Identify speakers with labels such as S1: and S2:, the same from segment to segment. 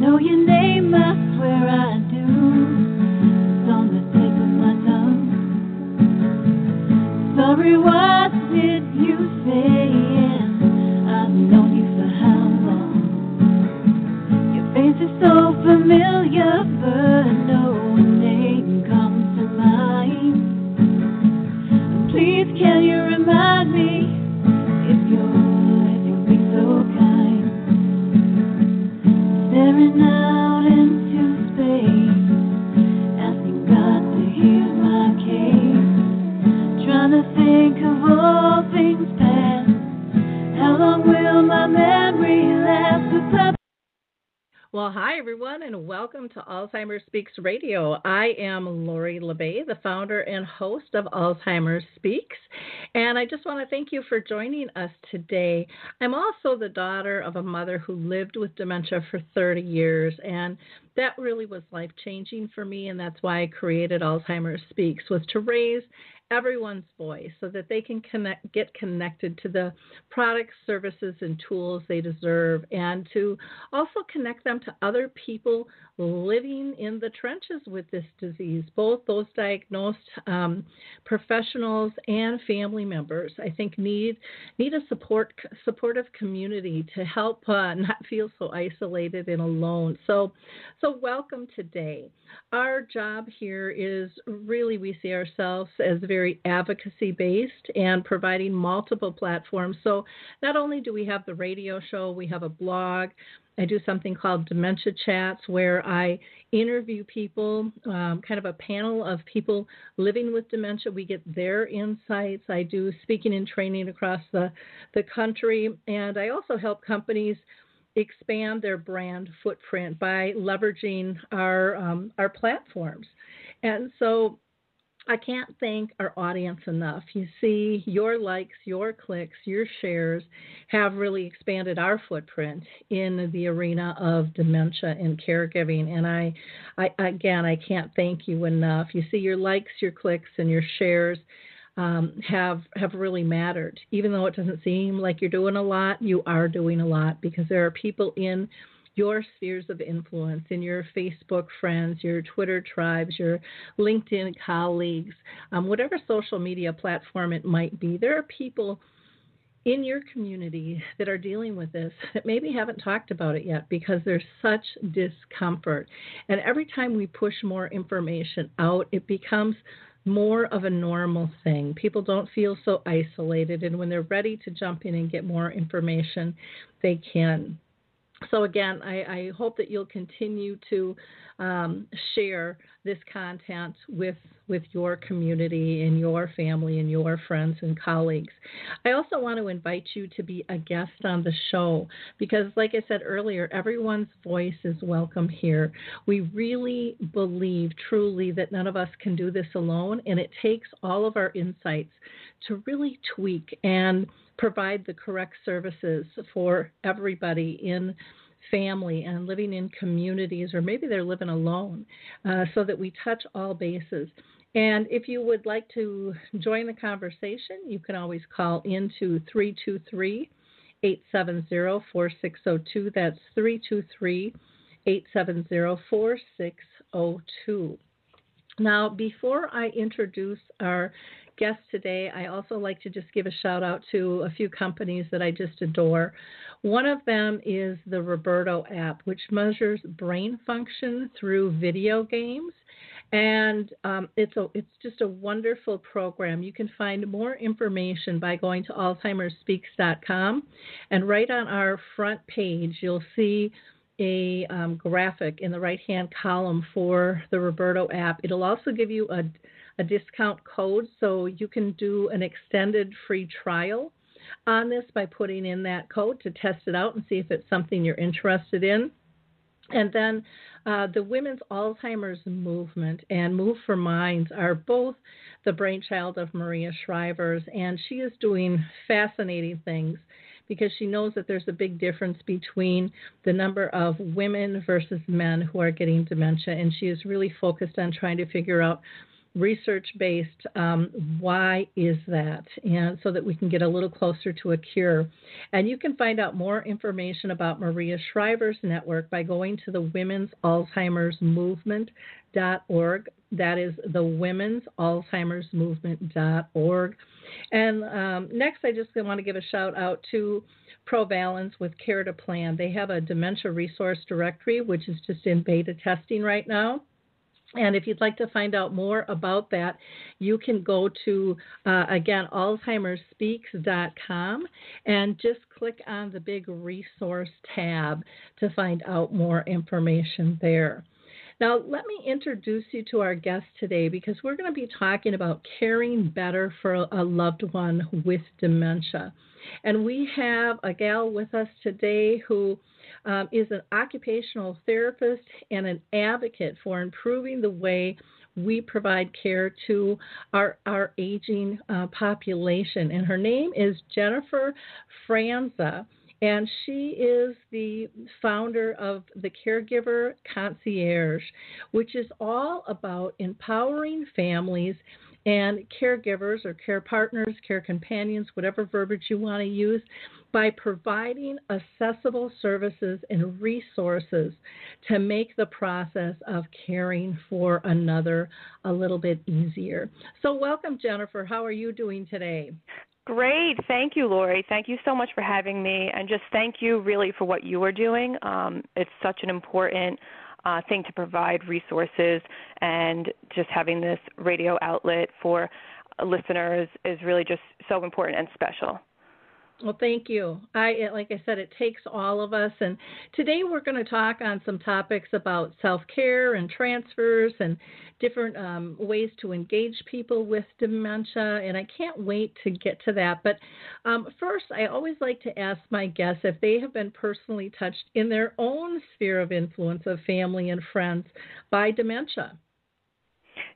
S1: know your name, I swear I do. It's on the tip of my tongue. Sorry, what did you say? I've known you
S2: Alzheimer's Speaks Radio. I am Lori La Bey, the founder and host of Alzheimer's Speaks, and I just want to thank you for joining us today. I'm also the daughter of a mother who lived with dementia for 30 years, and that really was life changing for me, and that's why I created Alzheimer's Speaks was to raise everyone's voice so that they can connect, get connected to the products, services, and tools they deserve, and to also connect them to other people living in the trenches with this disease, both those diagnosed um, professionals and family members. I think need need a support supportive community to help uh, not feel so isolated and alone. So, so welcome today. Our job here is really we see ourselves as very advocacy based and providing multiple platforms. So not only do we have the radio show, we have a blog. I do something called Dementia Chats where I interview people, um, kind of a panel of people living with dementia. We get their insights. I do speaking and training across the, the country, and I also help companies expand their brand footprint by leveraging our um, our platforms. And so I can't thank our audience enough. You see, your likes, your clicks, your shares have really expanded our footprint in the arena of dementia and caregiving. And I, I again, I can't thank you enough. You see, your likes, your clicks, and your shares um, have have really mattered. Even though it doesn't seem like you're doing a lot, you are doing a lot because there are people in your spheres of influence, in your Facebook friends, your Twitter tribes, your LinkedIn colleagues, um, whatever social media platform it might be. There are people in your community that are dealing with this that maybe haven't talked about it yet because there's such discomfort. And every time we push more information out, it becomes more of a normal thing. People don't feel so isolated, and when they're ready to jump in and get more information, they can. So, again, I, I hope that you'll continue to um, share this content with, with your community and your family and your friends and colleagues. I also want to invite you to be a guest on the show because, like I said earlier, everyone's voice is welcome here. We really believe truly that none of us can do this alone, and it takes all of our insights to really tweak and provide the correct services for everybody in family and living in communities, or maybe they're living alone, uh, so that we touch all bases. And if you would like to join the conversation, you can always call into 323 870 4602. That's 323 870 4602. Now, before I introduce our guest today, I also like to just give a shout out to a few companies that I just adore. One of them is the Roberto app, which measures brain function through video games. And um, it's a it's just a wonderful program. You can find more information by going to AlzheimerSpeaks.com, and right on our front page you'll see a um, graphic in the right hand column for the Roberto app. It'll also give you a a discount code so you can do an extended free trial on this by putting in that code to test it out and see if it's something you're interested in. And then uh, the Women's Alzheimer's Movement and Move for Minds are both the brainchild of Maria Shrivers, and she is doing fascinating things because she knows that there's a big difference between the number of women versus men who are getting dementia, and she is really focused on trying to figure out research based. Um, why is that? And so that we can get a little closer to a cure. And you can find out more information about Maria Shriver's network by going to the Women's Alzheimer's Movement.org. That is the Women's Alzheimer's Movement.org. And um, next, I just want to give a shout out to Provalence with Care to Plan. They have a dementia resource directory, which is just in beta testing right now. And if you'd like to find out more about that, you can go to, uh, again, alzheimersspeaks.com and just click on the big resource tab to find out more information there. Now, let me introduce you to our guest today because we're going to be talking about caring better for a loved one with dementia. And we have a gal with us today who um, is an occupational therapist and an advocate for improving the way we provide care to our, our aging uh, population. And her name is Jennifer Franza. And she is the founder of the Caregiver Concierge, which is all about empowering families and caregivers or care partners, care companions, whatever verbiage you want to use, by providing accessible services and resources to make the process of caring for another a little bit easier. So, welcome, Jennifer. How are you doing today?
S3: Great. Thank you, Lori. Thank you so much for having me. And just thank you really for what you are doing. Um, it's such an important uh, thing to provide resources, and just having this radio outlet for listeners is really just so important and special.
S2: Well, thank you. I like I said, it takes all of us, and today we're going to talk on some topics about self-care and transfers and different um, ways to engage people with dementia. And I can't wait to get to that. But um, first, I always like to ask my guests if they have been personally touched in their own sphere of influence of family and friends by dementia.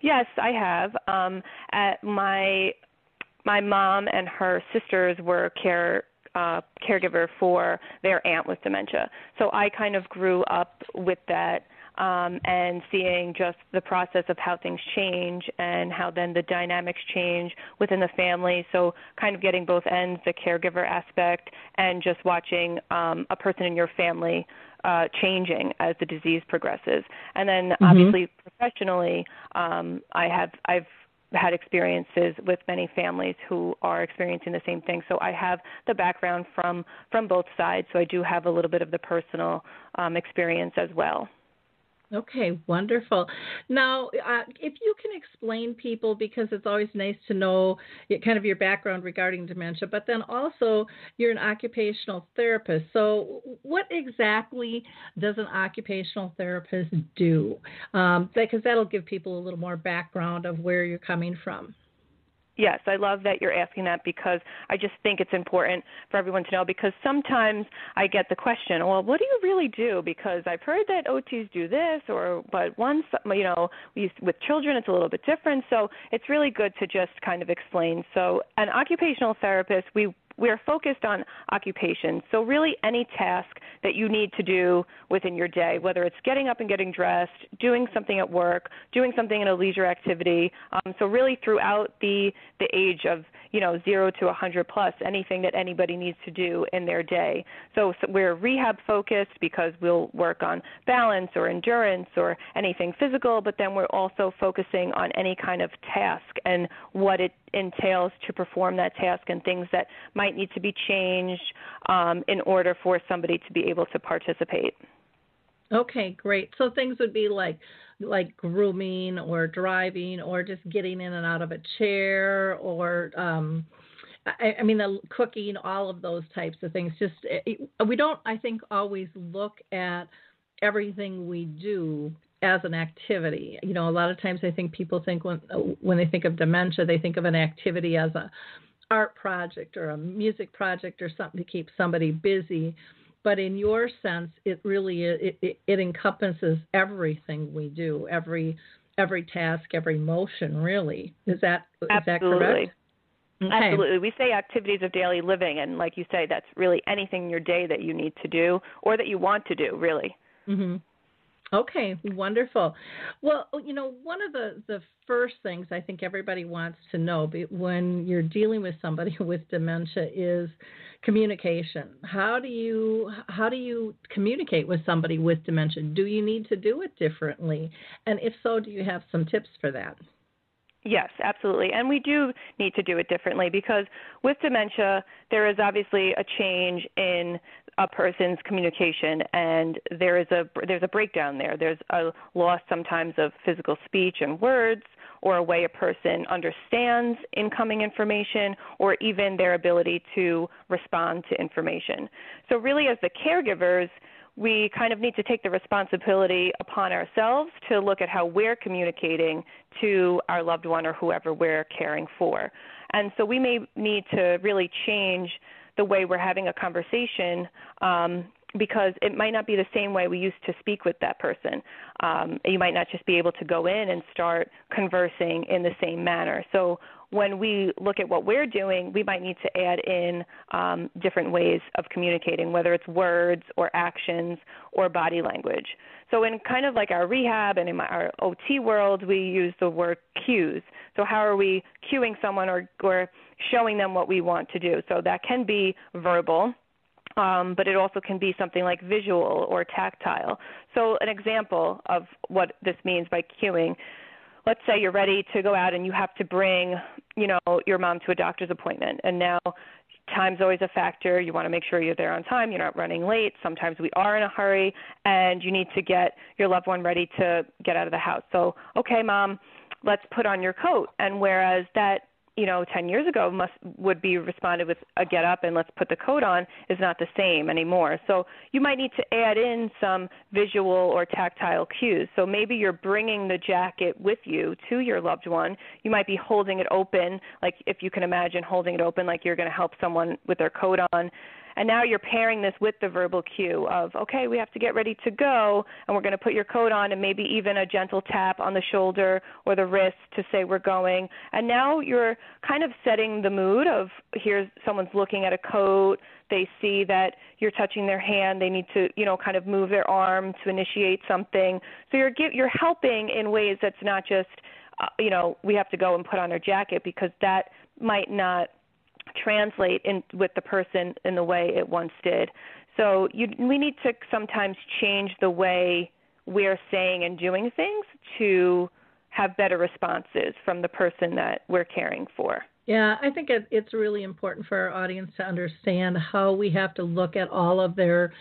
S3: Yes, I have. Um, at my my mom and her sisters were care uh, caregiver for their aunt with dementia. So I kind of grew up with that um, and seeing just the process of how things change and how then the dynamics change within the family. So kind of getting both ends, the caregiver aspect, and just watching um, a person in your family uh, changing as the disease progresses. And then mm-hmm. obviously professionally, um, I have I've had experiences with many families who are experiencing the same thing. So I have the background from from both sides. So I do have a little bit of the personal um, experience as well.
S2: Okay, wonderful. Now, uh, if you can explain people, because it's always nice to know kind of your background regarding dementia, but then also you're an occupational therapist. So, what exactly does an occupational therapist do? Um, because that'll give people a little more background of where you're coming from.
S3: Yes, I love that you're asking that because I just think it's important for everyone to know because sometimes I get the question, well, what do you really do? Because I've heard that OTs do this or but once you know, with children it's a little bit different. So it's really good to just kind of explain. So an occupational therapist, we we are focused on occupation. So, really, any task that you need to do within your day, whether it's getting up and getting dressed, doing something at work, doing something in a leisure activity. Um, so, really, throughout the the age of you know zero to 100 plus, anything that anybody needs to do in their day. So, so we're rehab focused because we'll work on balance or endurance or anything physical, but then we're also focusing on any kind of task and what it entails to perform that task and things that might need to be changed um, in order for somebody to be able to participate.
S2: Okay, great. So things would be like like grooming or driving or just getting in and out of a chair or um I, I mean the cooking all of those types of things just it, we don't I think always look at everything we do as an activity. You know, a lot of times I think people think when when they think of dementia, they think of an activity as a art project or a music project or something to keep somebody busy. But in your sense, it really it, it, it encompasses everything we do, every every task, every motion. Really, is that is
S3: Absolutely.
S2: that correct?
S3: Okay. Absolutely. We say activities of daily living, and like you say, that's really anything in your day that you need to do or that you want to do, really.
S2: Mm-hmm. Okay, wonderful. Well, oh, you know, one of the, the first things I think everybody wants to know when you're dealing with somebody with dementia is communication. How do you how do you communicate with somebody with dementia? Do you need to do it differently? And if so, do you have some tips for that?
S3: Yes, absolutely. And we do need to do it differently because with dementia, there is obviously a change in a person's communication and there is a there's a breakdown there. There's a loss sometimes of physical speech and words or a way a person understands incoming information or even their ability to respond to information. So really as the caregivers, we kind of need to take the responsibility upon ourselves to look at how we're communicating to our loved one or whoever we're caring for. And so we may need to really change the way we're having a conversation um, because it might not be the same way we used to speak with that person. Um, you might not just be able to go in and start conversing in the same manner. So when we look at what we're doing, we might need to add in um, different ways of communicating, whether it's words or actions or body language. So, in kind of like our rehab and in our OT world, we use the word cues. So, how are we cueing someone or, or showing them what we want to do? So, that can be verbal. Um, but it also can be something like visual or tactile. So, an example of what this means by cueing let's say you're ready to go out and you have to bring, you know, your mom to a doctor's appointment and now time's always a factor. You want to make sure you're there on time, you're not running late. Sometimes we are in a hurry and you need to get your loved one ready to get out of the house. So, okay, mom, let's put on your coat. And whereas that you know 10 years ago must would be responded with a get up and let's put the coat on is not the same anymore. So you might need to add in some visual or tactile cues. So maybe you're bringing the jacket with you to your loved one. You might be holding it open like if you can imagine holding it open like you're going to help someone with their coat on and now you're pairing this with the verbal cue of, okay, we have to get ready to go, and we're going to put your coat on, and maybe even a gentle tap on the shoulder or the wrist to say we're going. And now you're kind of setting the mood of here's someone's looking at a coat, they see that you're touching their hand, they need to, you know, kind of move their arm to initiate something. So you're you're helping in ways that's not just, uh, you know, we have to go and put on our jacket because that might not translate in with the person in the way it once did. So you, we need to sometimes change the way we're saying and doing things to have better responses from the person that we're caring for.
S2: Yeah, I think it, it's really important for our audience to understand how we have to look at all of their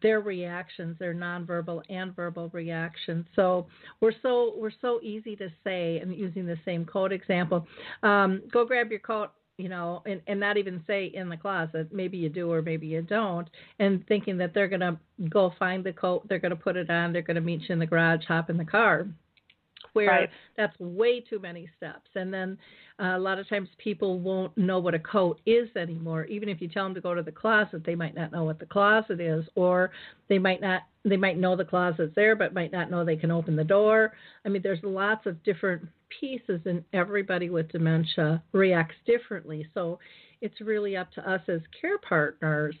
S2: their reactions, their nonverbal and verbal reactions. So we're so we're so easy to say, and using the same code example, um, go grab your coat you know, and, and not even say in the closet, maybe you do or maybe you don't, and thinking that they're going to go find the coat, they're going to put it on, they're going to meet you in the garage, hop in the car. Where
S3: right.
S2: that's way too many steps. And then uh, a lot of times people won't know what a coat is anymore. Even if you tell them to go to the closet, they might not know what the closet is, or they might not they might know the closet's there, but might not know they can open the door. I mean, there's lots of different pieces, and everybody with dementia reacts differently. So it's really up to us as care partners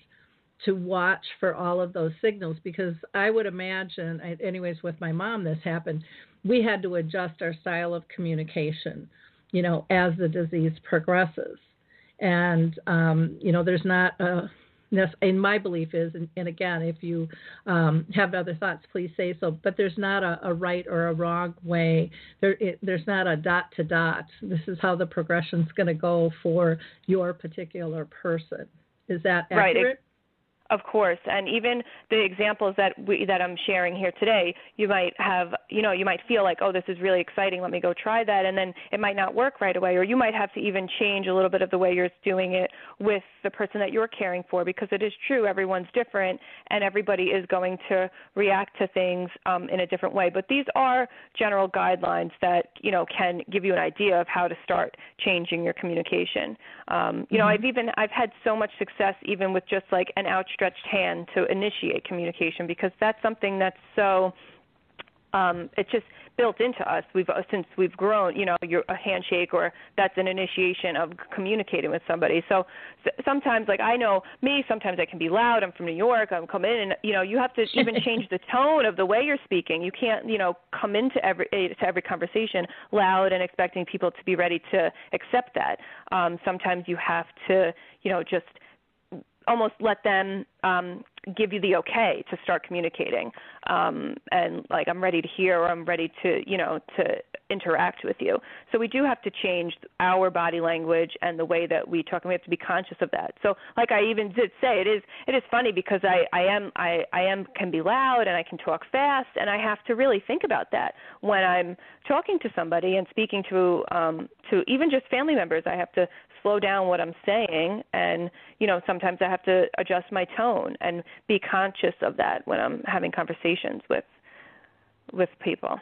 S2: to watch for all of those signals because I would imagine, anyways, with my mom, this happened. We had to adjust our style of communication, you know, as the disease progresses. And, um, you know, there's not a in my belief is, and, and again, if you um, have other thoughts, please say so. But there's not a, a right or a wrong way. There, it, there's not a dot to dot. This is how the progression is going to go for your particular person. Is that accurate?
S3: Right. Of course, and even the examples that we that I'm sharing here today, you might have, you know, you might feel like, oh, this is really exciting. Let me go try that, and then it might not work right away, or you might have to even change a little bit of the way you're doing it with the person that you're caring for, because it is true, everyone's different, and everybody is going to react to things um, in a different way. But these are general guidelines that you know can give you an idea of how to start changing your communication. Um, you know, mm-hmm. I've even I've had so much success even with just like an ouch outstretched hand to initiate communication because that's something that's so um it's just built into us. We've uh, since we've grown you know you're a handshake or that's an initiation of communicating with somebody. So sometimes like i know me sometimes i can be loud. I'm from new york. I'm coming in and you know you have to even change the tone of the way you're speaking. You can't you know come into every eh, to every conversation loud and expecting people to be ready to accept that. Um sometimes you have to you know just almost let them um, give you the okay to start communicating um, and like i'm ready to hear or i'm ready to you know to interact with you. So we do have to change our body language and the way that we talk and we have to be conscious of that. So like i even did say it is it is funny because i i am i i am can be loud and i can talk fast and i have to really think about that when i'm talking to somebody and speaking to um to even just family members. I have to slow down what I'm saying and you know sometimes I have to adjust my tone and be conscious of that when I'm having conversations with with people.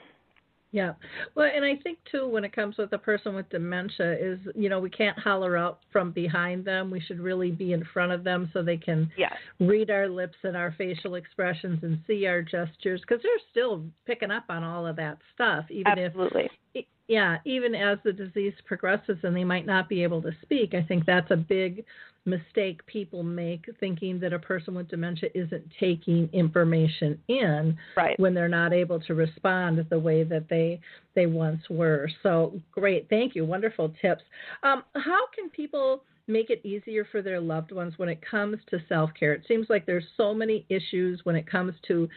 S2: Yeah. Well, and I think too when it comes with a person with dementia is, you know, we can't holler out from behind them. We should really be in front of them so they can
S3: yes.
S2: read our lips and our facial expressions and see our gestures because they're still picking up on all of that stuff even
S3: Absolutely.
S2: if yeah, even as the disease progresses and they might not be able to speak, I think that's a big mistake people make thinking that a person with dementia isn't taking information in
S3: right.
S2: when they're not able to respond the way that they they once were. So great, thank you, wonderful tips. Um, how can people make it easier for their loved ones when it comes to self care? It seems like there's so many issues when it comes to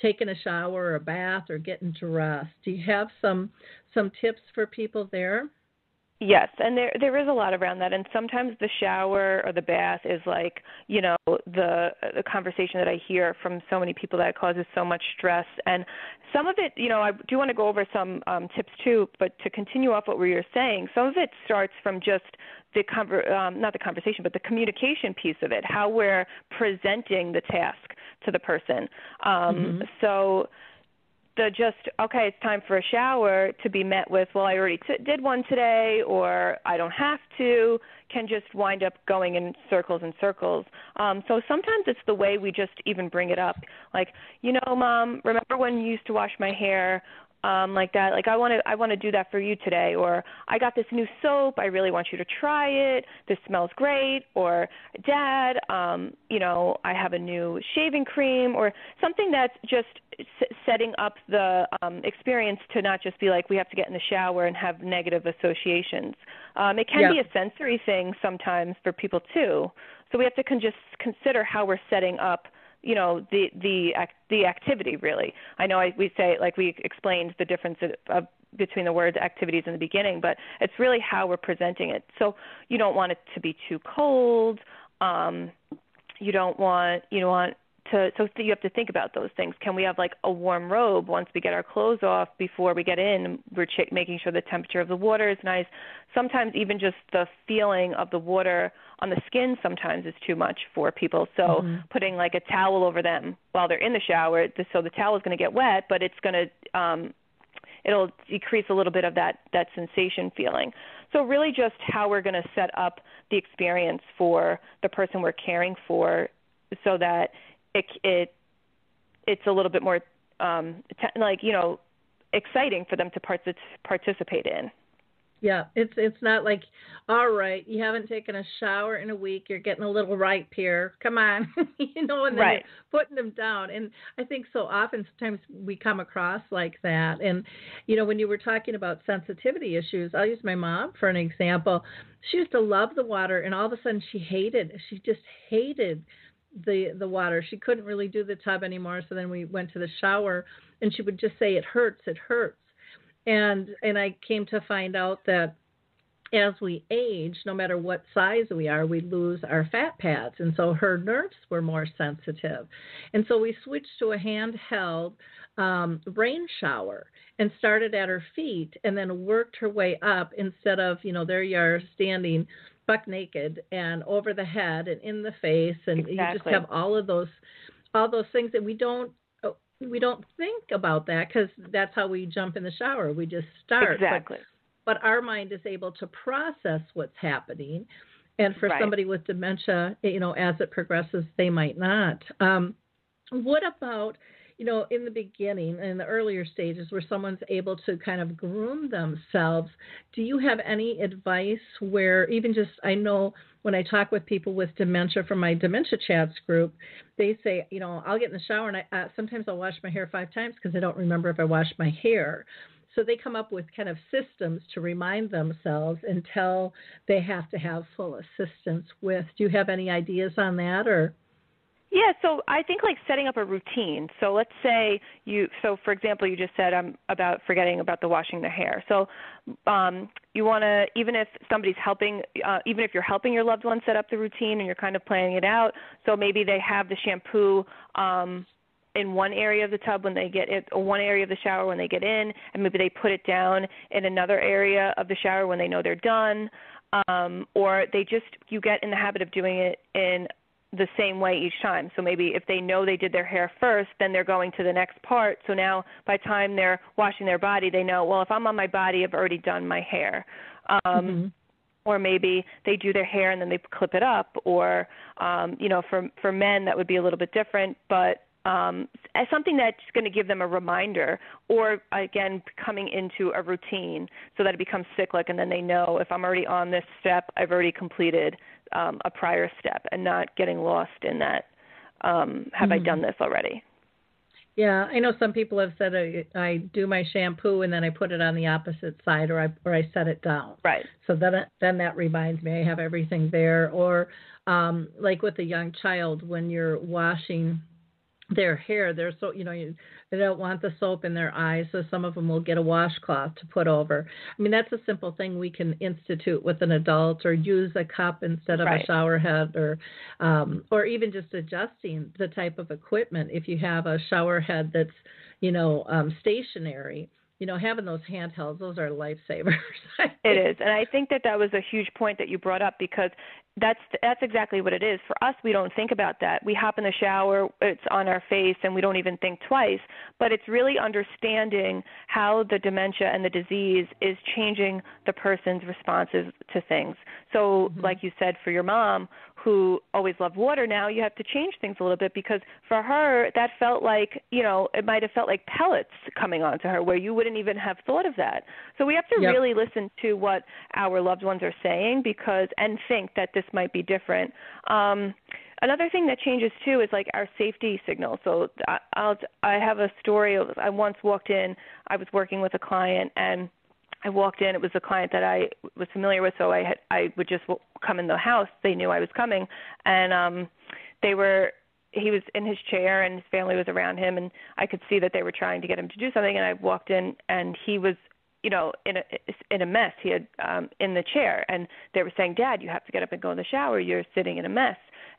S2: taking a shower or a bath or getting dressed. Do you have some some tips for people there?
S3: Yes, and there there is a lot around that, and sometimes the shower or the bath is like you know the the conversation that I hear from so many people that causes so much stress, and some of it, you know, I do want to go over some um, tips too, but to continue off what we were saying, some of it starts from just the conver- um, not the conversation, but the communication piece of it, how we're presenting the task to the person. Um,
S2: mm-hmm.
S3: So the just okay it's time for a shower to be met with well i already t- did one today or i don't have to can just wind up going in circles and circles um so sometimes it's the way we just even bring it up like you know mom remember when you used to wash my hair um like that like i want to i want to do that for you today or i got this new soap i really want you to try it this smells great or dad um you know i have a new shaving cream or something that's just s- setting up the um experience to not just be like we have to get in the shower and have negative associations um it can
S2: yeah.
S3: be a sensory thing sometimes for people too so we have to con- just consider how we're setting up you know the the the activity really. I know I, we say like we explained the difference of, between the words activities in the beginning, but it's really how we're presenting it. So you don't want it to be too cold. Um, you don't want you don't want to so you have to think about those things. Can we have like a warm robe once we get our clothes off before we get in? We're ch- making sure the temperature of the water is nice. Sometimes even just the feeling of the water on the skin sometimes is too much for people. So
S2: mm-hmm.
S3: putting like a towel over them while they're in the shower, so the towel is going to get wet, but it's going to um it'll decrease a little bit of that that sensation feeling. So really just how we're going to set up the experience for the person we're caring for so that it it it's a little bit more um t- like you know exciting for them to part- participate in.
S2: Yeah, it's it's not like, all right, you haven't taken a shower in a week, you're getting a little ripe here. Come on, you know, and then
S3: right.
S2: putting them down. And I think so often, sometimes we come across like that. And you know, when you were talking about sensitivity issues, I'll use my mom for an example. She used to love the water, and all of a sudden, she hated. She just hated the the water. She couldn't really do the tub anymore. So then we went to the shower, and she would just say, "It hurts, it hurts." And and I came to find out that as we age, no matter what size we are, we lose our fat pads, and so her nerves were more sensitive. And so we switched to a handheld um, rain shower and started at her feet, and then worked her way up instead of you know there you are standing buck naked and over the head and in the face and
S3: exactly.
S2: you just have all of those all those things that we don't we don't think about that because that's how we jump in the shower. We just start.
S3: Exactly.
S2: but, but our mind is able to process what's happening. And for
S3: right.
S2: somebody with dementia you know as it progresses they might not. Um, what about you know, in the beginning, in the earlier stages where someone's able to kind of groom themselves, do you have any advice where even just, I know when I talk with people with dementia from my dementia chats group, they say, you know, I'll get in the shower and I, uh, sometimes I'll wash my hair five times because I don't remember if I washed my hair. So they come up with kind of systems to remind themselves until they have to have full assistance with. Do you have any ideas on that or?
S3: Yeah, so I think like setting up a routine. So let's say you, so for example, you just said um, about forgetting about the washing the hair. So um, you want to, even if somebody's helping, uh, even if you're helping your loved one set up the routine and you're kind of planning it out, so maybe they have the shampoo um, in one area of the tub when they get it, one area of the shower when they get in, and maybe they put it down in another area of the shower when they know they're done. Um, or they just you get in the habit of doing it in the same way each time. So maybe if they know they did their hair first, then they're going to the next part. So now by the time they're washing their body, they know, well, if I'm on my body, I've already done my hair. Um, mm-hmm. Or maybe they do their hair and then they clip it up. Or, um, you know, for for men that would be a little bit different, but um, as something that's going to give them a reminder, or again, coming into a routine so that it becomes cyclic, and then they know if I'm already on this step, I've already completed um, a prior step, and not getting lost in that. Um, have mm-hmm. I done this already?
S2: Yeah, I know some people have said I, I do my shampoo and then I put it on the opposite side, or I or I set it down.
S3: Right.
S2: So then it, then that reminds me I have everything there. Or um, like with a young child, when you're washing their hair. They're so you know you, they don't want the soap in their eyes, so some of them will get a washcloth to put over. I mean that's a simple thing we can institute with an adult, or use a cup instead of
S3: right.
S2: a shower head, or um, or even just adjusting the type of equipment. If you have a shower head that's you know um, stationary, you know, having those handhelds, those are lifesavers.
S3: it is, and I think that that was a huge point that you brought up because that's that's exactly what it is. For us, we don't think about that. We hop in the shower, it's on our face, and we don't even think twice. But it's really understanding how the dementia and the disease is changing the person's responses to things. So, mm-hmm. like you said, for your mom, who always loved water now you have to change things a little bit because for her that felt like you know it might have felt like pellets coming onto her where you wouldn't even have thought of that. So we have to yep. really listen to what our loved ones are saying because and think that this might be different. Um another thing that changes too is like our safety signal. So I, i'll i have a story of i once walked in i was working with a client and I walked in. It was a client that I was familiar with, so I had I would just come in the house. They knew I was coming, and um, they were. He was in his chair, and his family was around him, and I could see that they were trying to get him to do something. And I walked in, and he was, you know, in a in a mess. He had um, in the chair, and they were saying, "Dad, you have to get up and go in the shower. You're sitting in a mess."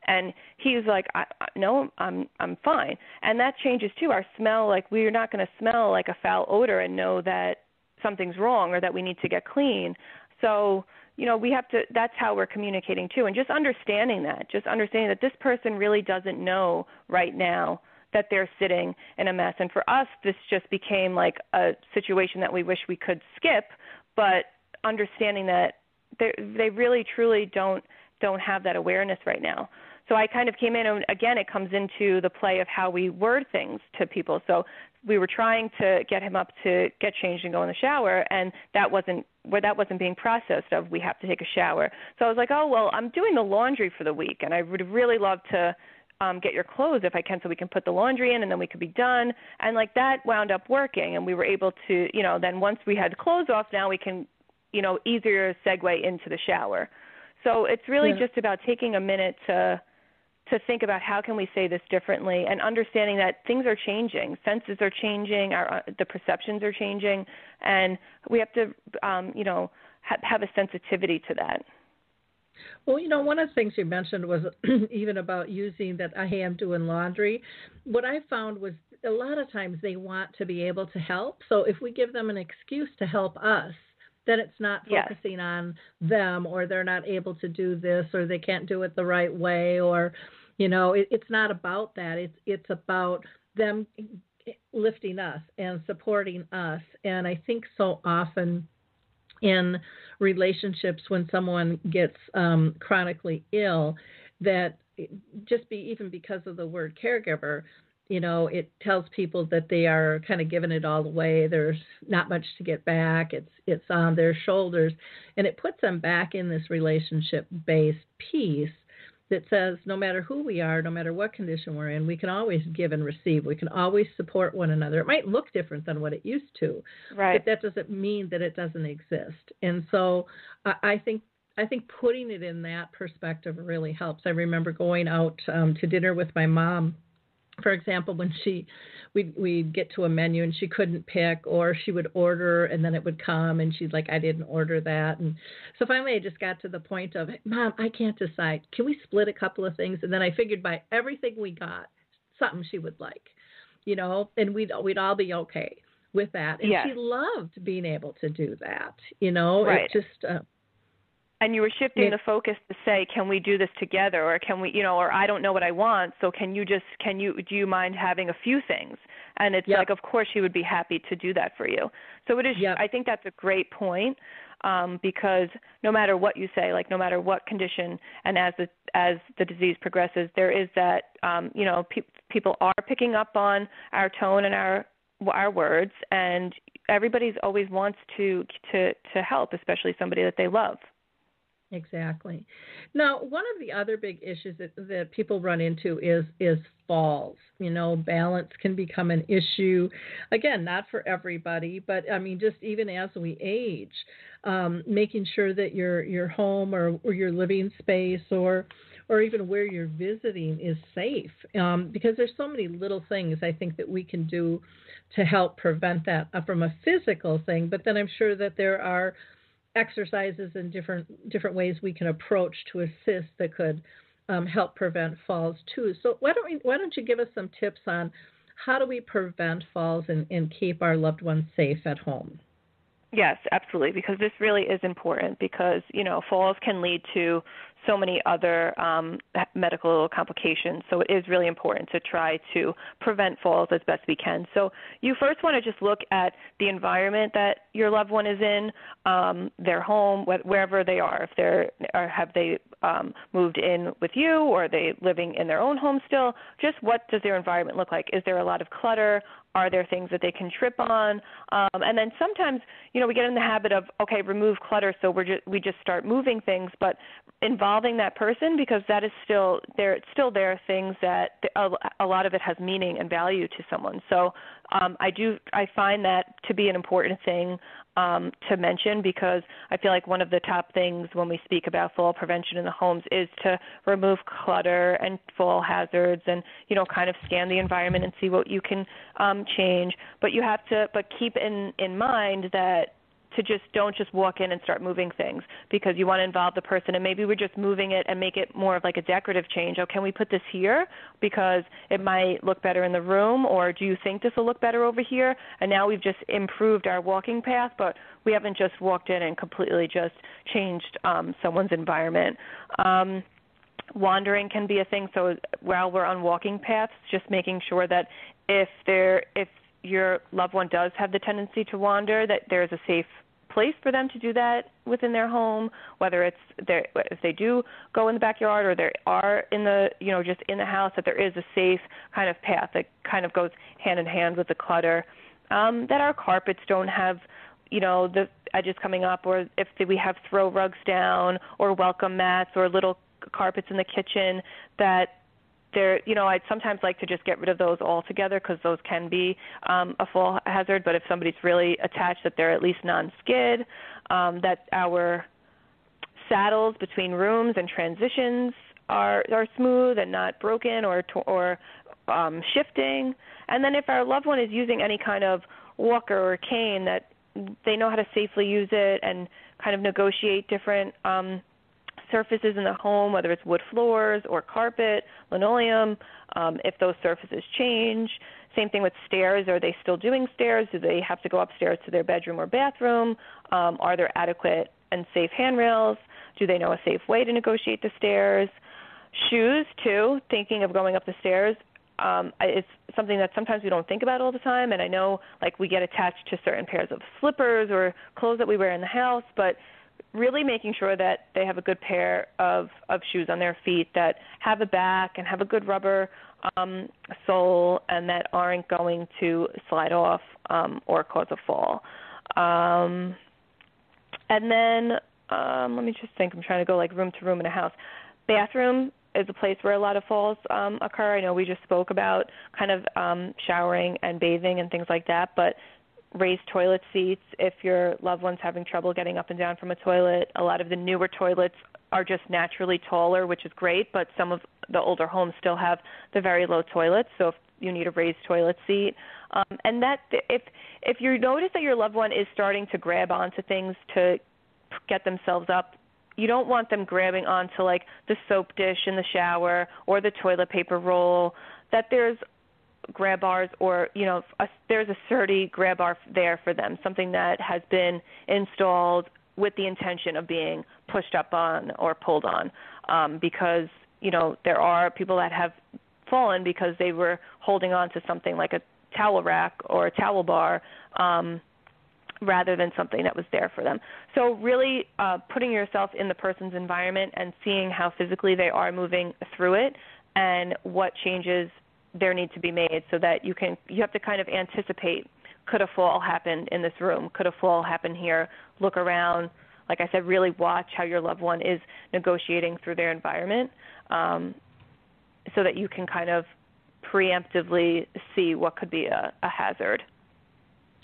S3: and he was like I, I no i'm i'm fine and that changes too our smell like we're not going to smell like a foul odor and know that something's wrong or that we need to get clean. So, you know, we have to that's how we're communicating too and just understanding that, just understanding that this person really doesn't know right now that they're sitting in a mess. And for us this just became like a situation that we wish we could skip, but understanding that they they really truly don't don't have that awareness right now. So I kind of came in, and again, it comes into the play of how we word things to people. So we were trying to get him up to get changed and go in the shower and that wasn't where that wasn't being processed of we have to take a shower so i was like oh well i'm doing the laundry for the week and i would really love to um get your clothes if i can so we can put the laundry in and then we could be done and like that wound up working and we were able to you know then once we had clothes off now we can you know easier segue into the shower so it's really yeah. just about taking a minute to to think about how can we say this differently and understanding that things are changing senses are changing our uh, the perceptions are changing and we have to um, you know ha- have a sensitivity to that
S2: well, you know, one of the things you mentioned was even about using that, hey, I'm doing laundry. What I found was a lot of times they want to be able to help. So if we give them an excuse to help us, then it's not focusing
S3: yes.
S2: on them or they're not able to do this or they can't do it the right way or you know, it, it's not about that. It's it's about them lifting us and supporting us. And I think so often in relationships when someone gets um, chronically ill that just be even because of the word caregiver you know it tells people that they are kind of giving it all away there's not much to get back it's it's on their shoulders and it puts them back in this relationship based piece that says no matter who we are no matter what condition we're in we can always give and receive. We can always support one another. It might look different than what it used to
S3: right.
S2: but that doesn't mean that it doesn't exist. And so i, think I think putting it in that perspective really helps. I remember going out um, to dinner with my mom for example, when she we'd we'd get to a menu and she couldn't pick or she would order and then it would come and she's like I didn't order that. And so finally I just got to the point of mom I can't decide. Can we split a couple of things? And then I figured by everything we got something she would like you know? And we'd we'd all be okay with that. And
S3: yes.
S2: she loved being able to do that you know?
S3: Right.
S2: it just uh,
S3: and you were shifting
S2: Yeah.
S3: the focus to say can we do this together or can we you know or i don't know what i want so can you just can you do you mind having a few things and it's
S2: Yep.
S3: like of course she would be happy to do that for you so it is
S2: Yep.
S3: i think that's a great point um because no matter what you say like no matter what condition and as the as the disease progresses there is that um you know pe- people are picking up on our tone and our our words and everybody's always wants to to to help especially somebody that they love
S2: Exactly. Now, one of the other big issues that, that people run into is is falls. You know, balance can become an issue. Again, not for everybody, but I mean, just even as we age, um, making sure that your your home or, or your living space or or even where you're visiting is safe. Um, because there's so many little things I think that we can do to help prevent that uh, from a physical thing. But then I'm sure that there are exercises and different different ways we can approach to assist that could um, help prevent falls too. So why don't we, why don't you give us some tips on how do we prevent falls and, and keep our loved ones safe at home?
S3: Yes, absolutely, because this really is important because, you know, falls can lead to so many other um, medical complications. So it is really important to try to prevent falls as best we can. So you first want to just look at the environment that your loved one is in, um, their home, wh- wherever they are. If they're, or have they um, moved in with you, or are they living in their own home still? Just what does their environment look like? Is there a lot of clutter? Are there things that they can trip on? Um, and then sometimes, you know, we get in the habit of okay, remove clutter, so we're just we just start moving things, but involving that person because that is still there. Still, there are things that a, lot of it has meaning and value to someone. So um, I do I find that to be an important thing um, to mention because I feel like one of the top things when we speak about fall prevention in the homes is to remove clutter and fall hazards and you know kind of scan the environment and see what you can um, change. But you have to but keep in in mind that to just don't just walk in and start moving things because you want to involve the person and maybe we're just moving it and make it more of like a decorative change. Oh, can we put this here because it might look better in the room or do you think this will look better over here? And now we've just improved our walking path, but we haven't just walked in and completely just changed um someone's environment. Um wandering can be a thing so while we're on walking paths just making sure that if there if your loved one does have the tendency to wander that there's a safe place for them to do that within their home whether it's there if they do go in the backyard or they are in the you know just in the house that there is a safe kind of path that kind of goes hand in hand with the clutter. Um that our carpets don't have you know the edges coming up or if we have throw rugs down or welcome mats or little carpets in the kitchen that there you know i'd sometimes like to just get rid of those altogether because those can be um a fall hazard but if somebody's really attached that they're at least non skid um that our saddles between rooms and transitions are are smooth and not broken or or um shifting. And then if our loved one is using any kind of walker or cane that they know how to safely use it and kind of negotiate different um surfaces in the home, whether it's wood floors or carpet, linoleum, um, if those surfaces change. Same thing with stairs. Are they still doing stairs? Do they have to go upstairs to their bedroom or bathroom? Um, are there adequate and safe handrails? Do they know a safe way to negotiate the stairs? Shoes, too, thinking of going up the stairs. Um, it's something that sometimes we don't think about all the time, and I know like we get attached to certain pairs of slippers or clothes that we wear in the house, but really making sure that they have a good pair of of shoes on their feet that have a back and have a good rubber um, sole and that aren't going to slide off um, or cause a fall. Um, and then um, let me just think. I'm trying to go like room to room in a house. Bathroom is a place where a lot of falls um, occur. I know we just spoke about kind of um, showering and bathing and things like that, but raised toilet seats if your loved one's having trouble getting up and down from a toilet. A lot of the newer toilets are just naturally taller, which is great, but some of the older homes still have the very low toilets. So if you need a raised toilet seat, um, and that if if you notice that your loved one is starting to grab onto things to get themselves up, you don't want them grabbing onto like the soap dish in the shower or the toilet paper roll. That there's grab bars or you know a, there's a sturdy grab bar there for them, something that has been installed with the intention of being pushed up on or pulled on, um, because you know there are people that have fallen because they were holding on to something like a towel rack or a towel bar. Um, rather than something that was there for them. So, really uh, putting yourself in the person's environment and seeing how physically they are moving through it and what changes there need to be made so that you can you have to kind of anticipate could a fall happen in this room could a fall happen here look around like i said really watch how your loved one is negotiating through their environment um, so that you can kind of preemptively see what could be a, a hazard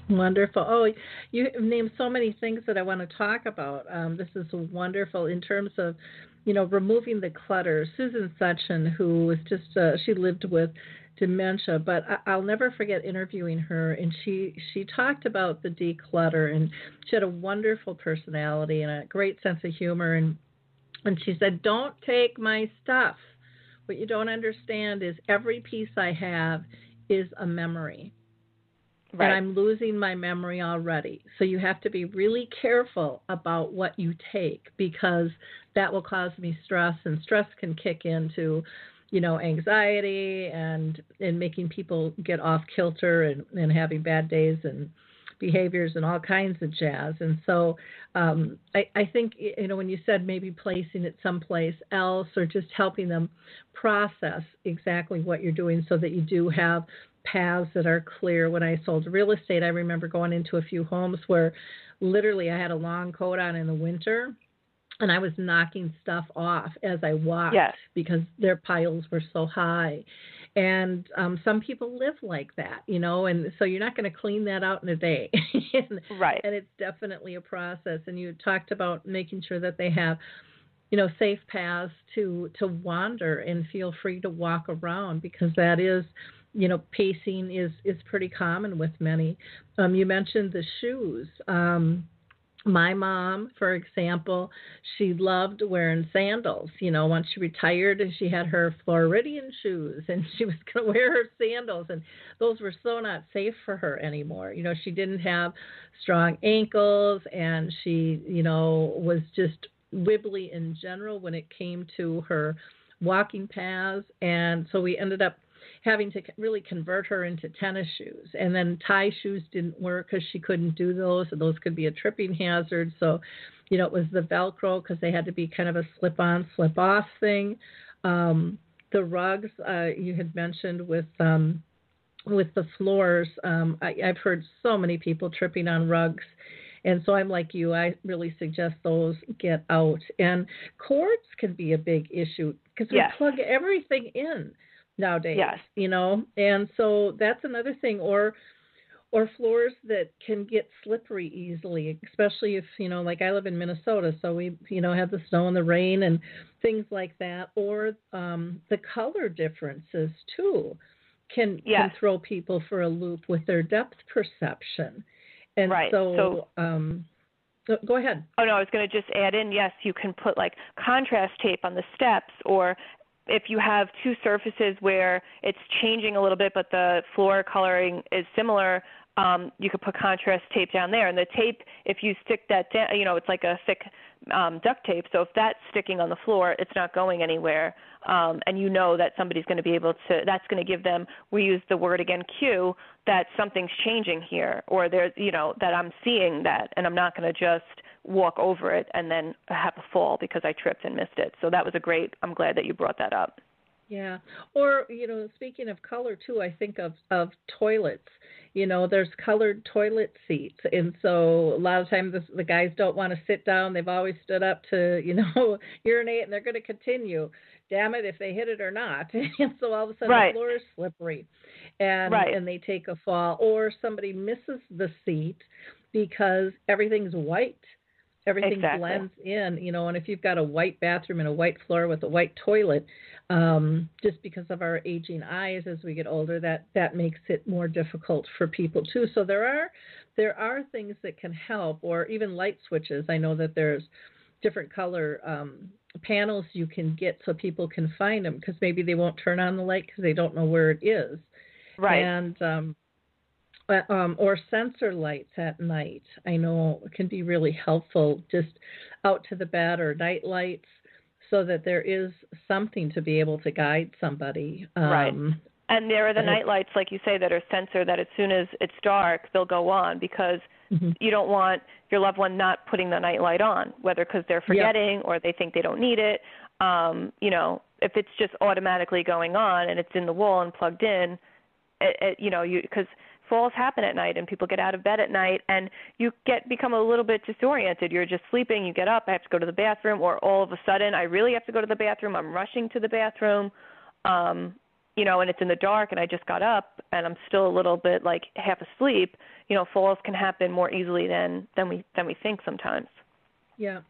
S2: Wonderful. Oh, you named so many things that I want to talk about. Um, this is wonderful in terms of you know, removing the clutter. Susan Suchan, who was just, uh, she lived with dementia, but I, will never forget interviewing her, and she she talked about the declutter, and she had a wonderful personality and a great sense of humor, and and she said, "Don't take my stuff. What you don't understand is every piece I have is a memory."
S3: Right.
S2: And I'm losing my memory already. So you have to be really careful about what you take because that will cause me stress and stress can kick into you know anxiety and and making people get off kilter and and having bad days and behaviors and all kinds of jazz and so um i i think you know when you said maybe placing it someplace else or just helping them process exactly what you're doing so that you do have paths that are clear when i sold real estate i remember going into a few homes where literally i had a long coat on in the winter and I was knocking stuff off as I walked
S3: yes.
S2: because their piles were so high. And um, some people live like that, you know, and so you're not going to clean that out in a day. and,
S3: right.
S2: And it's definitely a process. And you talked about making sure that they have, you know, safe paths to to wander and feel free to walk around because that is you know pacing is is pretty common with many um you mentioned the shoes um my mom, for example, she loved wearing sandals. You know, once she retired and she had her Floridian shoes and she was going to wear her sandals, and those were so not safe for her anymore. You know, she didn't have strong ankles and she, you know, was just wibbly in general when it came to her walking paths. And so we ended up having to really convert her into tennis shoes. And then tie shoes didn't work because she couldn't do those. And those could be a tripping hazard. So, you know, it was the Velcro because they had to be kind of a slip on, slip off thing. Um, the rugs uh, you had mentioned with. Um, with the floors, um, I, I've heard so many people tripping on rugs. And so I'm like you, I really suggest those get out. And cords can be a big issue because we
S3: yes.
S2: plug everything in nowadays.
S3: Yes.
S2: You know, and so that's another thing. Or or floors that can get slippery easily, especially if you know, like I live in Minnesota, so we you know have the snow and the rain and things like that. Or um, the color differences too can
S3: yes.
S2: can throw people for a loop with their depth perception. And
S3: right.
S2: so, so um, go ahead.
S3: Oh no, I was going to just add in. Yes, you can put like contrast tape on the steps, or if you have two surfaces where it's changing a little bit, but the floor coloring is similar, um, you could put contrast tape down there. And the tape, if you stick that down, you know, it's like a thick um, duct tape. So if that's sticking on the floor, it's not going anywhere. Um, and you know that somebody's going to be able to, that's going to give them, we use the word again, cue, that something's changing here, or there's, you know, that I'm seeing that, and I'm not going to just walk over it and then have a fall because I tripped and missed it. So that was a great. I'm glad that you brought that up.
S2: Yeah. Or, you know, speaking of color too, I think of of toilets. You know, there's colored toilet seats. And so a lot of times the, the guys don't want to sit down. They've always stood up to, you know, urinate and they're going to continue. Damn it if they hit it or not. and so all of a sudden
S3: right.
S2: the floor is slippery. And
S3: right.
S2: and they take a fall or somebody misses the seat because everything's white everything
S3: exactly.
S2: blends in you know and if you've got a white bathroom and a white floor with a white toilet um, just because of our aging eyes as we get older that that makes it more difficult for people too. So there are there are things that can help or even light switches. I know that there's different color um, panels you can get so people can find them because maybe they won't turn on the light because they don't know where it is.
S3: Right.
S2: And um, uh, um, or sensor lights at night. I know can be really helpful just out to the bed or night lights so that there is something to be able to guide somebody. Um,
S3: right. And there are the night lights, like you say, that are sensor that as soon as it's dark, they'll go on because mm-hmm. you don't want your loved one not putting the night light on, whether because they're forgetting yep. or they think they don't need it. Um, you know, if it's just automatically going on and it's in the wall and plugged in, it, it, you know, you because falls happen at night and people get out of bed at night and you get become a little bit disoriented. You're just sleeping you get up i have to go to the bathroom or all of a sudden i really have to go to the bathroom i'm rushing to the bathroom um you know and it's in the dark and i just got up and i'm still a little bit like half asleep you know falls can happen more easily than than we than we think sometimes.
S2: Yeah.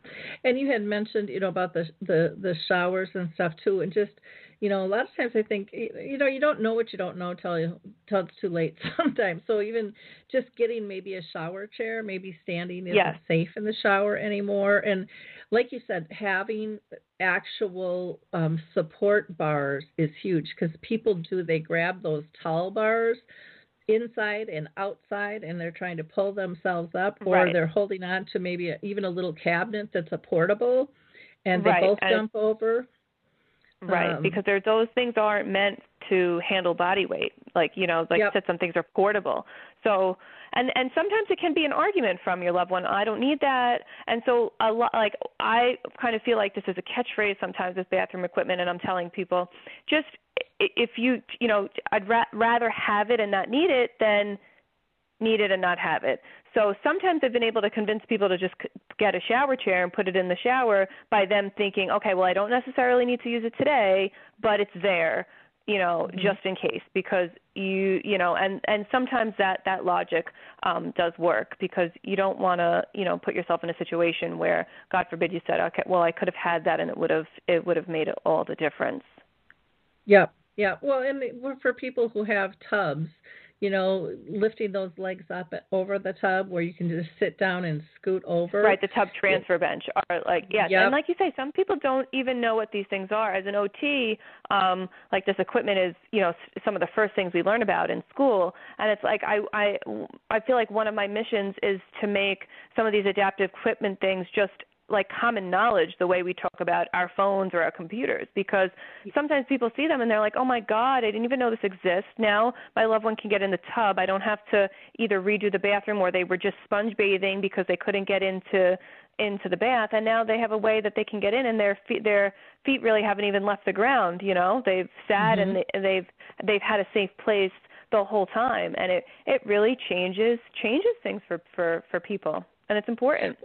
S2: And you had mentioned you know about the the the showers and stuff too and just you know, a lot of times I think, you know, you don't know what you don't know till you, till it's too late sometimes. So even just getting maybe a shower chair, maybe standing isn't
S3: yes.
S2: safe in the shower anymore. And like you said, having actual um, support bars is huge because people do, they grab those tall bars inside and outside and they're trying to pull themselves up or
S3: right.
S2: they're holding on to maybe a, even a little cabinet that's a portable and they
S3: right.
S2: both
S3: and
S2: jump over
S3: Right,
S2: um,
S3: because there, those things aren't meant to handle body weight. Like you know, like
S2: yep.
S3: I said, some things are portable. So, and and sometimes it can be an argument from your loved one. I don't need that. And so a lot, like I kind of feel like this is a catchphrase sometimes with bathroom equipment, and I'm telling people, just if you you know, I'd ra- rather have it and not need it than need it and not have it. So sometimes I've been able to convince people to just get a shower chair and put it in the shower by them thinking, okay, well, I don't necessarily need to use it today, but it's there, you know, mm-hmm. just in case because you, you know, and and sometimes that that logic um does work because you don't want to, you know, put yourself in a situation where God forbid you said, okay, well, I could have had that and it would have it would have made all the difference.
S2: Yep. Yeah. Well, and for people who have tubs, you know, lifting those legs up over the tub where you can just sit down and scoot over.
S3: Right, the tub transfer bench are like yes,
S2: yep.
S3: and like you say, some people don't even know what these things are. As an OT, um, like this equipment is, you know, some of the first things we learn about in school, and it's like I I I feel like one of my missions is to make some of these adaptive equipment things just like common knowledge the way we talk about our phones or our computers because sometimes people see them and they're like oh my god i didn't even know this exists. Now my loved one can get in the tub. I don't have to either redo the bathroom or they were just sponge bathing because they couldn't get into into the bath and now they have a way that they can get in and their feet their feet really haven't even left the ground you know? They've sat
S2: mm-hmm.
S3: and they, they've they've had a safe place the whole time and it it really changes changes things for for for people and it's important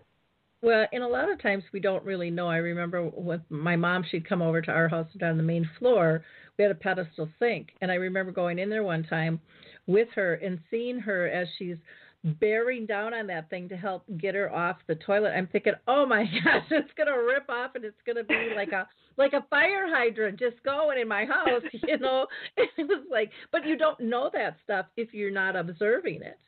S2: well, and a lot of times we don't really know. I remember with my mom, she'd come over to our house down the main floor. We had a pedestal sink, and I remember going in there one time with her and seeing her as she's bearing down on that thing to help get her off the toilet. I'm thinking, oh my gosh, it's gonna rip off and it's gonna be like a like a fire hydrant just going in my house, you know. It was like, but you don't know that stuff if you're not observing it.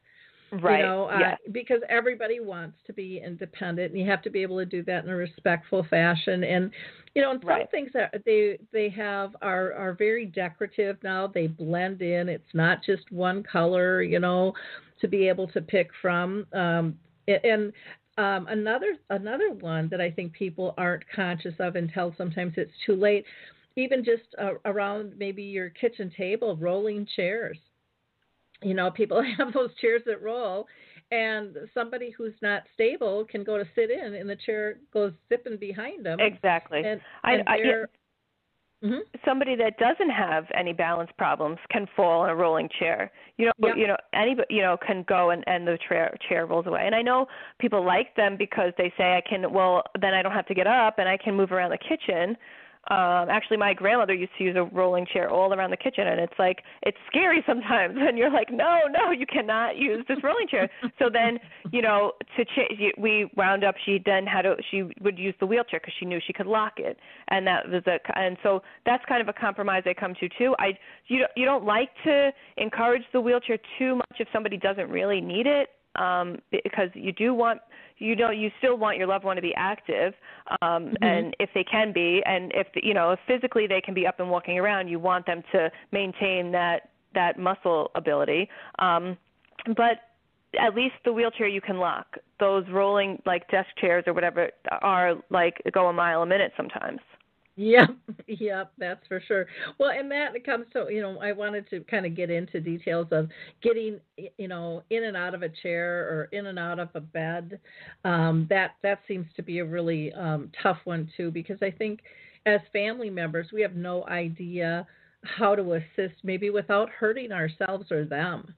S3: Right.
S2: You know,
S3: yes.
S2: uh, because everybody wants to be independent, and you have to be able to do that in a respectful fashion. And you know, and some
S3: right.
S2: things that they they have are are very decorative now. They blend in. It's not just one color. You know, to be able to pick from. Um, and um, another another one that I think people aren't conscious of until sometimes it's too late. Even just uh, around maybe your kitchen table, rolling chairs you know, people have those chairs that roll, and somebody who's not stable can go to sit in, and the chair goes zipping behind them.
S3: Exactly.
S2: And, and
S3: I,
S2: they're,
S3: mm-hmm. somebody that doesn't have any balance problems can fall in a rolling chair. You know,
S2: yep.
S3: you know, anybody, you know, can go and and the chair chair rolls away. And I know people like them because they say I can. Well, then I don't have to get up and I can move around the kitchen um actually my grandmother used to use a rolling chair all around the kitchen and it's like it's scary sometimes and you're like no no you cannot use this rolling chair. So then you know to ch- we wound up she then had to she would use the wheelchair because she knew she could lock it and that was a and so that's kind of a compromise i come to too. I you you don't like to encourage the wheelchair too much if somebody doesn't really need it um because you do want you know you still want your loved one to be active um
S2: mm-hmm.
S3: and if they can be and if you know if physically they can be up and walking around you want them to maintain that that muscle ability. Um but at least the wheelchair you can lock. Those rolling like desk chairs or whatever are like go a mile a minute sometimes
S2: Yep, yep, that's for sure. Well, and that comes to you know I wanted to kind of get into details of getting you know in and out of a chair or in and out of a bed. Um, that that seems to be a really um, tough one too because I think as family members we have no idea how to assist maybe without hurting ourselves or them.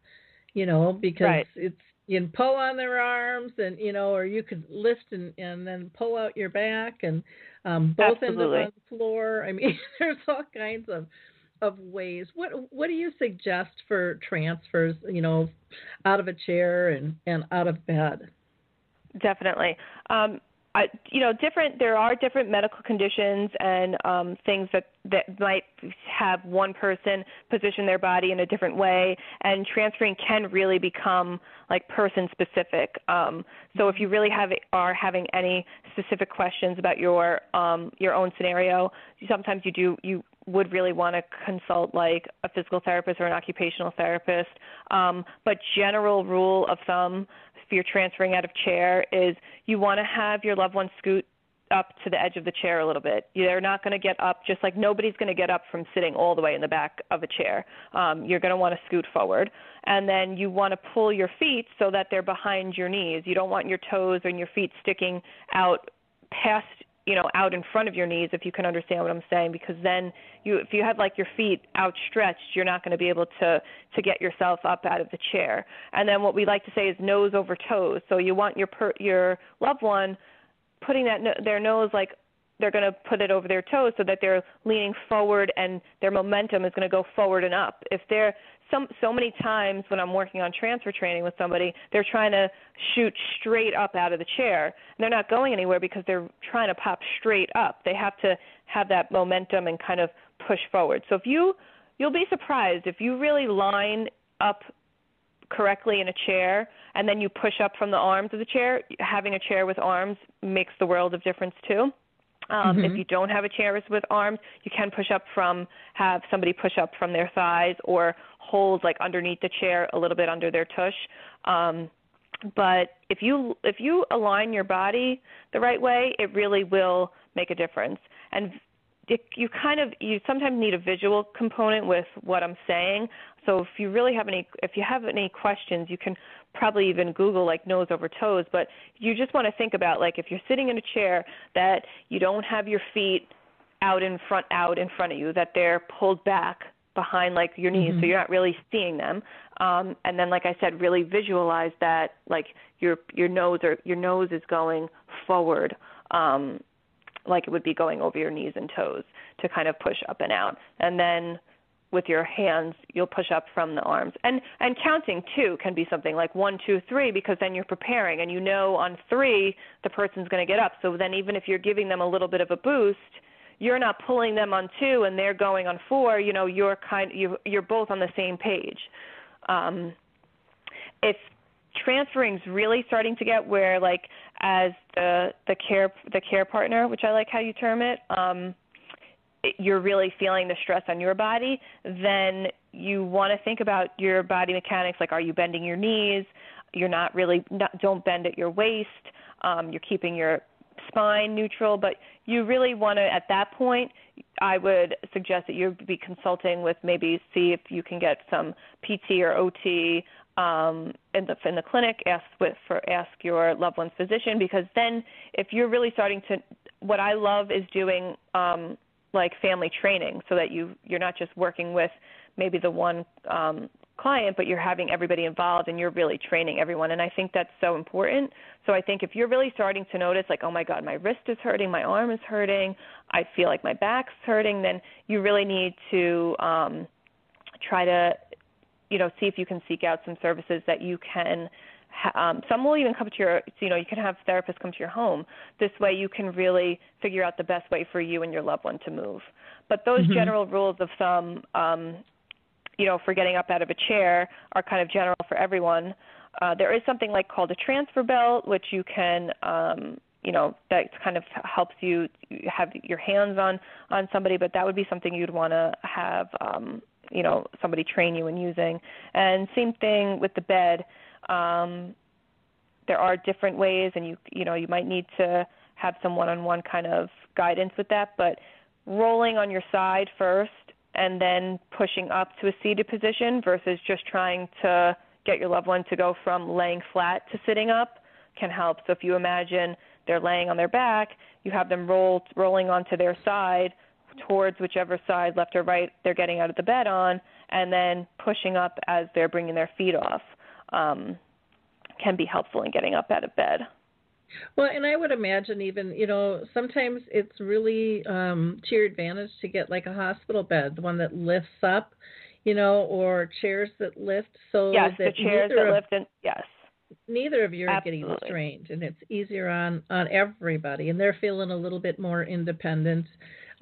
S2: You know because
S3: right.
S2: it's you can pull on their arms and you know or you could lift and and then pull out your back and um, both
S3: Absolutely.
S2: ends on the floor. I mean, there's all kinds of of ways. What what do you suggest for transfers? You know, out of a chair and and out of bed.
S3: Definitely. Um, I, you know, different. There are different medical conditions and um, things that that might have one person position their body in a different way, and transferring can really become like person specific. Um, so if you really have are having any specific questions about your um, your own scenario, sometimes you do you would really want to consult like a physical therapist or an occupational therapist. Um, but general rule of thumb you're transferring out of chair is you want to have your loved one scoot up to the edge of the chair a little bit. They're not going to get up just like nobody's going to get up from sitting all the way in the back of a chair. Um, you're going to want to scoot forward. And then you want to pull your feet so that they're behind your knees. You don't want your toes and your feet sticking out past you know out in front of your knees if you can understand what i'm saying because then you if you have like your feet outstretched you're not going to be able to to get yourself up out of the chair. And then what we like to say is nose over toes. So you want your per, your loved one putting that no, their nose like they're going to put it over their toes so that they're leaning forward and their momentum is going to go forward and up if they're some so many times when I'm working on transfer training with somebody, they're trying to shoot straight up out of the chair. And they're not going anywhere because they're trying to pop straight up. They have to have that momentum and kind of push forward. So if you you'll be surprised if you really line up correctly in a chair and then you push up from the arms of the chair, having a chair with arms makes the world of difference too. Um,
S2: mm-hmm.
S3: If you don't have a chair with arms, you can push up from have somebody push up from their thighs or hold like underneath the chair a little bit under their tush. Um, but if you if you align your body the right way, it really will make a difference. And it, you kind of you sometimes need a visual component with what I'm saying. So if you really have any if you have any questions, you can probably even Google like nose over toes. But you just want to think about like if you're sitting in a chair that you don't have your feet out in front out in front of you, that they're pulled back behind like your knees
S2: mm-hmm.
S3: so you're not really seeing them um and then like i said really visualize that like your your nose or your nose is going forward um like it would be going over your knees and toes to kind of push up and out. And then with your hands you'll push up from the arms. And and counting too can be something like one two three because then you're preparing and you know on three the person's going to get up. So then even if you're giving them a little bit of a boost you're not pulling them on two and they're going on four you know you're kind you you're both on the same page. Um transferring's really starting to get where like as the the care the care partner which i like how you term it um you're really feeling the stress on your body then you want to think about your body mechanics like are you bending your knees? You're not really not, don't bend at your waist. Um you're keeping your spine neutral, but you really want to, at that point, I would suggest that you be consulting with maybe see if you can get some PT or OT um, in the in the clinic. Ask with for ask your loved one's physician because then if you're really starting to, what I love is doing um, like family training so that you you're not just working with maybe the one um client but you're having everybody involved and you're really training everyone and I think that's so important. So I think if you're really starting to notice like oh my god my wrist is hurting, my arm is hurting, I feel like my back's hurting then you really need to um try to you know see if you can seek out some services that you can um, some will even come to your you know you can have therapists come to your home. This way you can really figure out the best way for you and your loved one to move. But those
S2: Mhm.
S3: general rules of thumb um, you know for getting up out of a chair are kind of general for everyone. Uh, there is something like called a transfer belt which you can um, you know that kind of helps you have your hands on on somebody but that would be something you'd want to have um, you know somebody train you in using. And same thing with the bed. Um, there are different ways and you you know you might need to have some one-on-one kind of guidance with that but rolling on your side first and then pushing up to a seated position versus just trying to get your loved one to go from laying flat to sitting up can help. So if you imagine they're laying on their back you have them roll rolling onto their side towards whichever side left or right they're getting out of the bed on and then pushing up as they're bringing their feet off um, can be helpful in getting up out of bed.
S2: Well, and I would imagine even, you know, sometimes it's really um to your advantage to get like a hospital bed, the one that lifts up, you know, or chairs that lift so
S3: yes,
S2: that
S3: the chairs that
S2: of,
S3: lift and yes.
S2: neither of you are getting
S3: Absolutely.
S2: strained and it's easier on on everybody and they're feeling a little bit more independent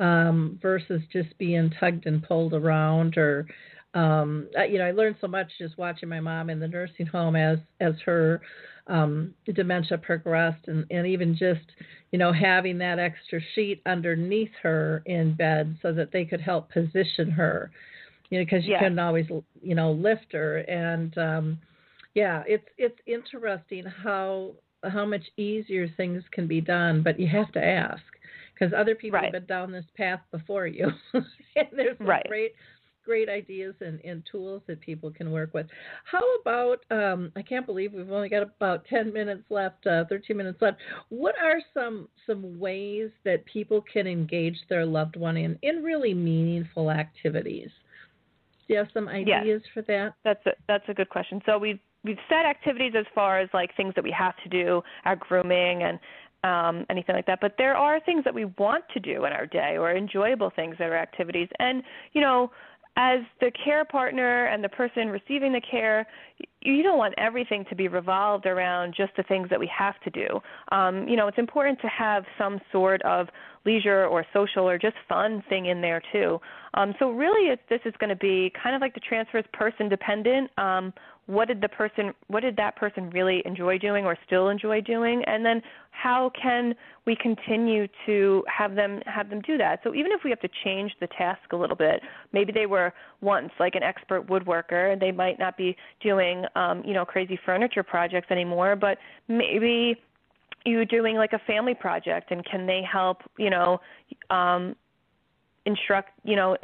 S2: um versus just being tugged and pulled around or um you know I learned so much just watching my mom in the nursing home as as her um dementia progressed and and even just you know having that extra sheet underneath her in bed so that they could help position her you know because you
S3: Yeah.
S2: couldn't always you know lift her and um yeah it's it's interesting how how much easier things can be done but you have to ask because other people
S3: Right.
S2: have been down this path before you and there's some
S3: Right.
S2: great great ideas and, and tools that people can work with how about um i can't believe we've only got about 10 minutes left uh, 13 minutes left what are some some ways that people can engage their loved one in in really meaningful activities do you have some ideas for that
S3: That's a that's a good question. So we've we've set activities as far as like things that we have to do, our grooming and um, anything like that. But there are things that we want to do in our day or enjoyable things that are activities. And you know, as the care partner and the person receiving the care, you don't want everything to be revolved around just the things that we have to do. Um, you know, it's important to have some sort of leisure or social or just fun thing in there too. Um, so really, it, this is going to be kind of like the transfer is person dependent. Um, what did the person, what did that person really enjoy doing or still enjoy doing, and then how can we continue to have them have them do that? So even if we have to change the task a little bit, maybe they were once like an expert woodworker, and they might not be doing um, you know crazy furniture projects anymore, but maybe you're doing like a family project and can they help you know um instruct you know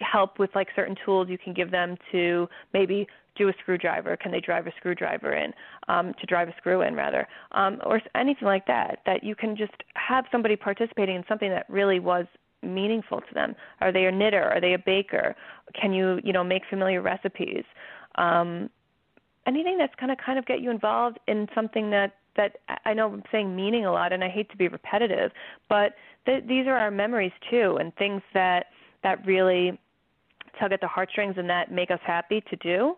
S3: help with like certain tools you can give them to maybe do a screwdriver? Can they drive a screwdriver in um to drive a screw in rather? Um or anything like that that you can just have somebody participating in something that really was meaningful to them. Are they a knitter? Are they a baker? Can you you know make familiar recipes? Um anything that's going to kind of get you involved in something that that I know I'm saying meaning a lot, and I hate to be repetitive, but th- these are our memories too, and things that that really tug at the heartstrings and that make us happy to do.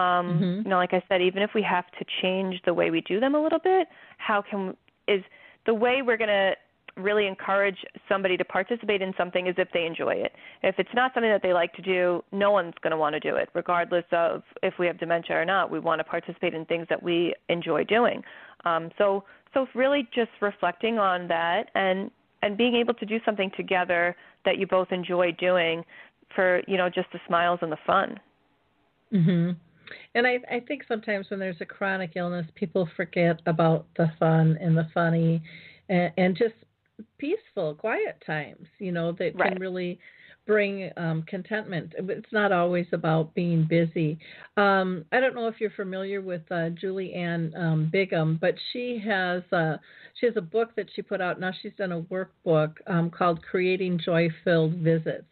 S3: Um,
S2: Mhm.
S3: You know, like I said, even if we have to change the way we do them a little bit, how can is the way we're going to really encourage somebody to participate in something is if they enjoy it. If it's not something that they like to do, no one's going to want to do it, regardless of if we have dementia or not. We want to participate in things that we enjoy doing. Um, so, so really just reflecting on that and and being able to do something together that you both enjoy doing for you know just the smiles and the fun.
S2: Mhm. And I I think sometimes when there's a chronic illness, people forget about the fun and the funny, and, and just peaceful, quiet times. You know that
S3: Right.
S2: can really bring um, contentment. It's not always about being busy. Um, I don't know if you're familiar with uh, Julie Ann um, Bigham, but she has uh, she has a book that she put out. Now she's done a workbook um, called Creating Joy Filled Visits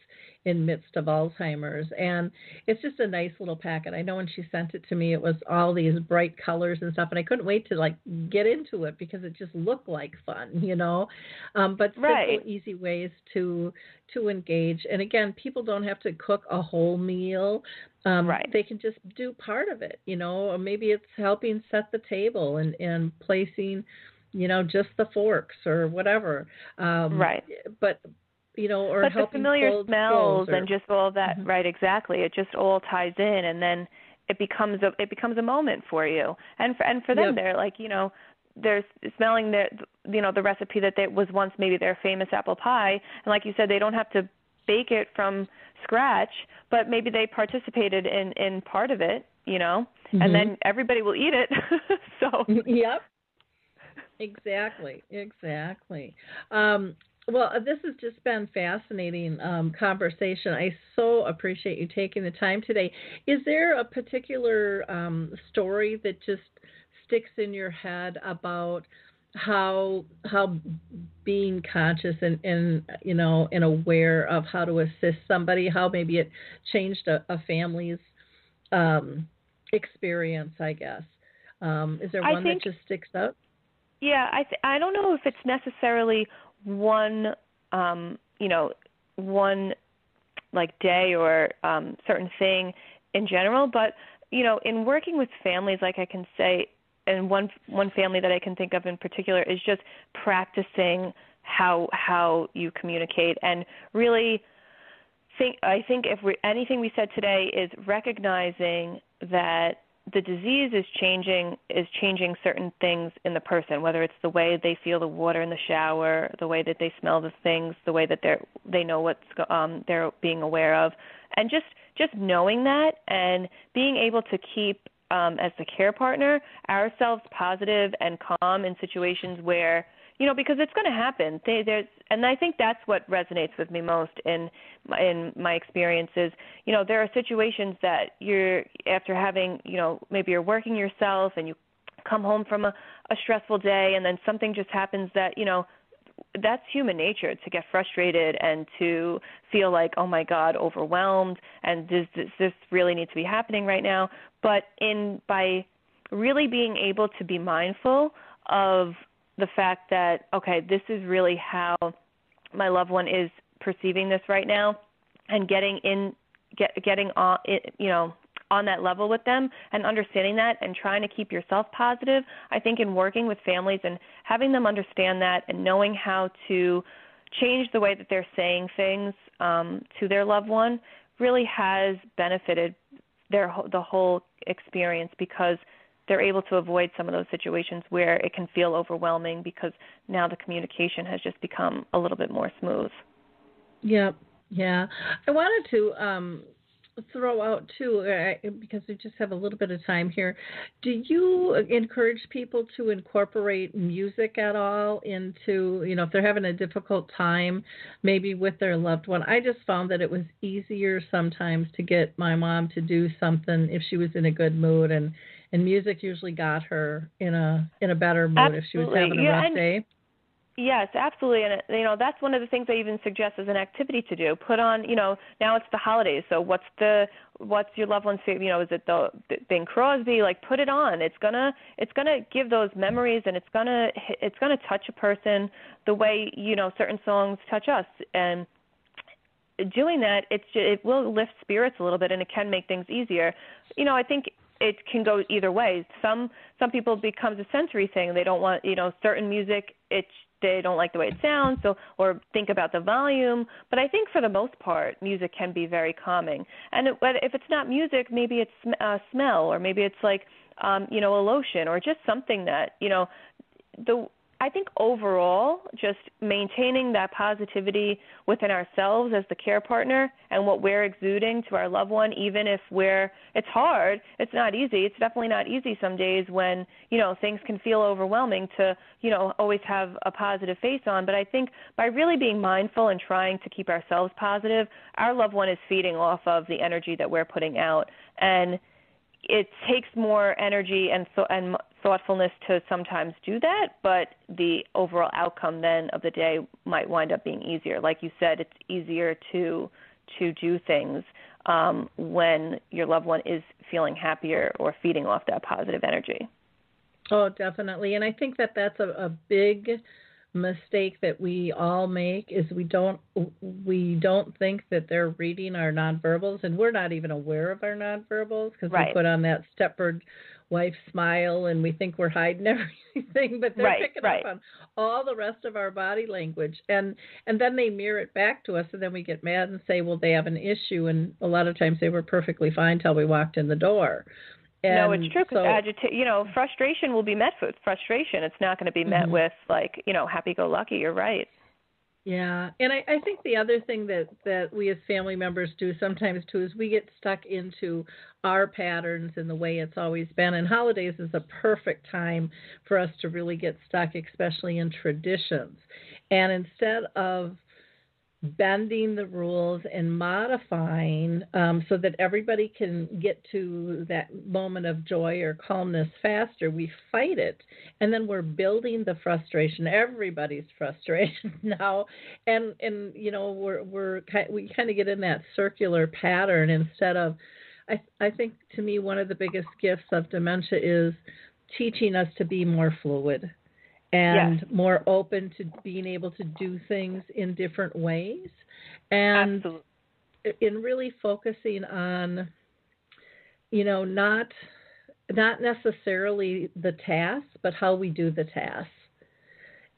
S2: in midst of Alzheimer's. And it's just a nice little packet. I know when she sent it to me, it was all these bright colors and stuff, and I couldn't wait to like get into it because it just looked like fun, you know. Um, but
S3: right.
S2: simple, easy ways to to engage. And again, people don't have to cook a whole meal. Um,
S3: right.
S2: They can just do part of it, you know, or maybe it's helping set the table and and placing you know just the forks or whatever um
S3: right
S2: but you know, or
S3: but
S2: helping
S3: the familiar smells
S2: or,
S3: and just all that.
S2: Mm-hmm.
S3: Right, exactly. It just all ties in, and then it becomes a it becomes a moment for you. And for and for them,
S2: yep.
S3: they're like you know they're smelling the you know the recipe that they, was once maybe their famous apple pie, and like you said, they don't have to bake it from scratch, but maybe they participated in in part of it, you know,
S2: mm-hmm.
S3: and then everybody will eat it. so
S2: yep. Exactly, exactly. Um, well, uh, this has just been fascinating um, conversation. I so appreciate you taking the time today. Is there a particular um, story that just sticks in your head about how how being conscious and, and you know and aware of how to assist somebody, how maybe it changed a, a family's um, experience? I guess. Um, is there one
S3: think,
S2: that just sticks out?
S3: Yeah, I th- I don't know if it's necessarily one um you know one like day or um certain thing in general but you know in working with families like i can say and one one family that i can think of in particular is just practicing how how you communicate and really think i think if we, anything we said today is recognizing that the disease is changing is changing certain things in the person whether it's the way they feel the water in the shower the way that they smell the things the way that they're they know what's um they're being aware of. And just just knowing that and being able to keep um as the care partner ourselves positive and calm in situations where you know because it's going to happen. They there's and i think that's what resonates with me most in in my experiences you know there are situations that you're after having you know maybe you're working yourself and you come home from a a stressful day and then something just happens that you know that's human nature to get frustrated and to feel like oh my god overwhelmed and does this, this really need to be happening right now? But in by really being able to be mindful of the fact that okay, this is really how my loved one is perceiving this right now, and getting in, get getting on, you know, on that level with them and understanding that and trying to keep yourself positive. I think in working with families and having them understand that and knowing how to change the way that they're saying things um, to their loved one really has benefited their the whole experience because they're able to avoid some of those situations where it can feel overwhelming because now the communication has just become a little bit more smooth.
S2: Yeah, Yeah. I wanted to um, throw out too uh, because we just have a little bit of time here. Do you encourage people to incorporate music at all into, you know, if they're having a difficult time maybe with their loved one? I just found that it was easier sometimes to get my mom to do something if she was in a good mood and and music usually got her in a in a better mood
S3: absolutely.
S2: if she was having a
S3: yeah,
S2: rough day.
S3: Yes, absolutely, and you know that's one of the things I even suggest as an activity to do. Put on, you know, now it's the holidays, so what's the what's your loved one's favorite? You know, is it the, the Bing Crosby? Like, put it on. It's gonna it's gonna give those memories, and it's gonna it's gonna touch a person the way you know certain songs touch us, and doing that, it's it will lift spirits a little bit, and it can make things easier. You know, I think it can go either way. Some some people it becomes a sensory thing. They don't want you know certain music. It they don't like the way it sounds, so or think about the volume. But I think for the most part, music can be very calming. And it, if it's not music, maybe it's uh, smell, or maybe it's like um, you know a lotion, or just something that you know the I think overall, just maintaining that positivity within ourselves as the care partner and what we're exuding to our loved one, even if we're, it's hard, it's not easy. It's definitely not easy some days when, you know, things can feel overwhelming to, you know, always have a positive face on. But I think by really being mindful and trying to keep ourselves positive, our loved one is feeding off of the energy that we're putting out. And it takes more energy and so and thoughtfulness to sometimes do that, but the overall outcome then of the day might wind up being easier. Like you said, it's easier to to do things um, when your loved one is feeling happier or feeding off that positive energy.
S2: Oh, definitely, and I think that that's a, a big mistake that we all make is we don't we don't think that they're reading our nonverbals and we're not even aware of our nonverbals because
S3: right.
S2: we put on that Stepford wife smile and we think we're hiding everything but they're
S3: right,
S2: picking
S3: right.
S2: up on all the rest of our body language and and then they mirror it back to us and then we get mad and say well they have an issue and a lot of times they were perfectly fine till we walked in the door and
S3: no, it's true because
S2: so,
S3: agita- you know, frustration will be met with frustration. It's not going to be met
S2: mm-hmm.
S3: with like, you know, happy-go-lucky. You're right.
S2: Yeah, and I, I think the other thing that that we as family members do sometimes too is we get stuck into our patterns and the way it's always been. And holidays is a perfect time for us to really get stuck, especially in traditions. And instead of bending the rules and modifying um, so that everybody can get to that moment of joy or calmness faster. We fight it, and then we're building the frustration, everybody's frustration now, and and you know we're we're we kind of get in that circular pattern instead of. I I think to me one of the biggest gifts of dementia is teaching us to be more fluid and
S3: yes.
S2: more open to being able to do things in different ways. And
S3: Absolutely.
S2: in really focusing on you know not not necessarily the task but how we do the task.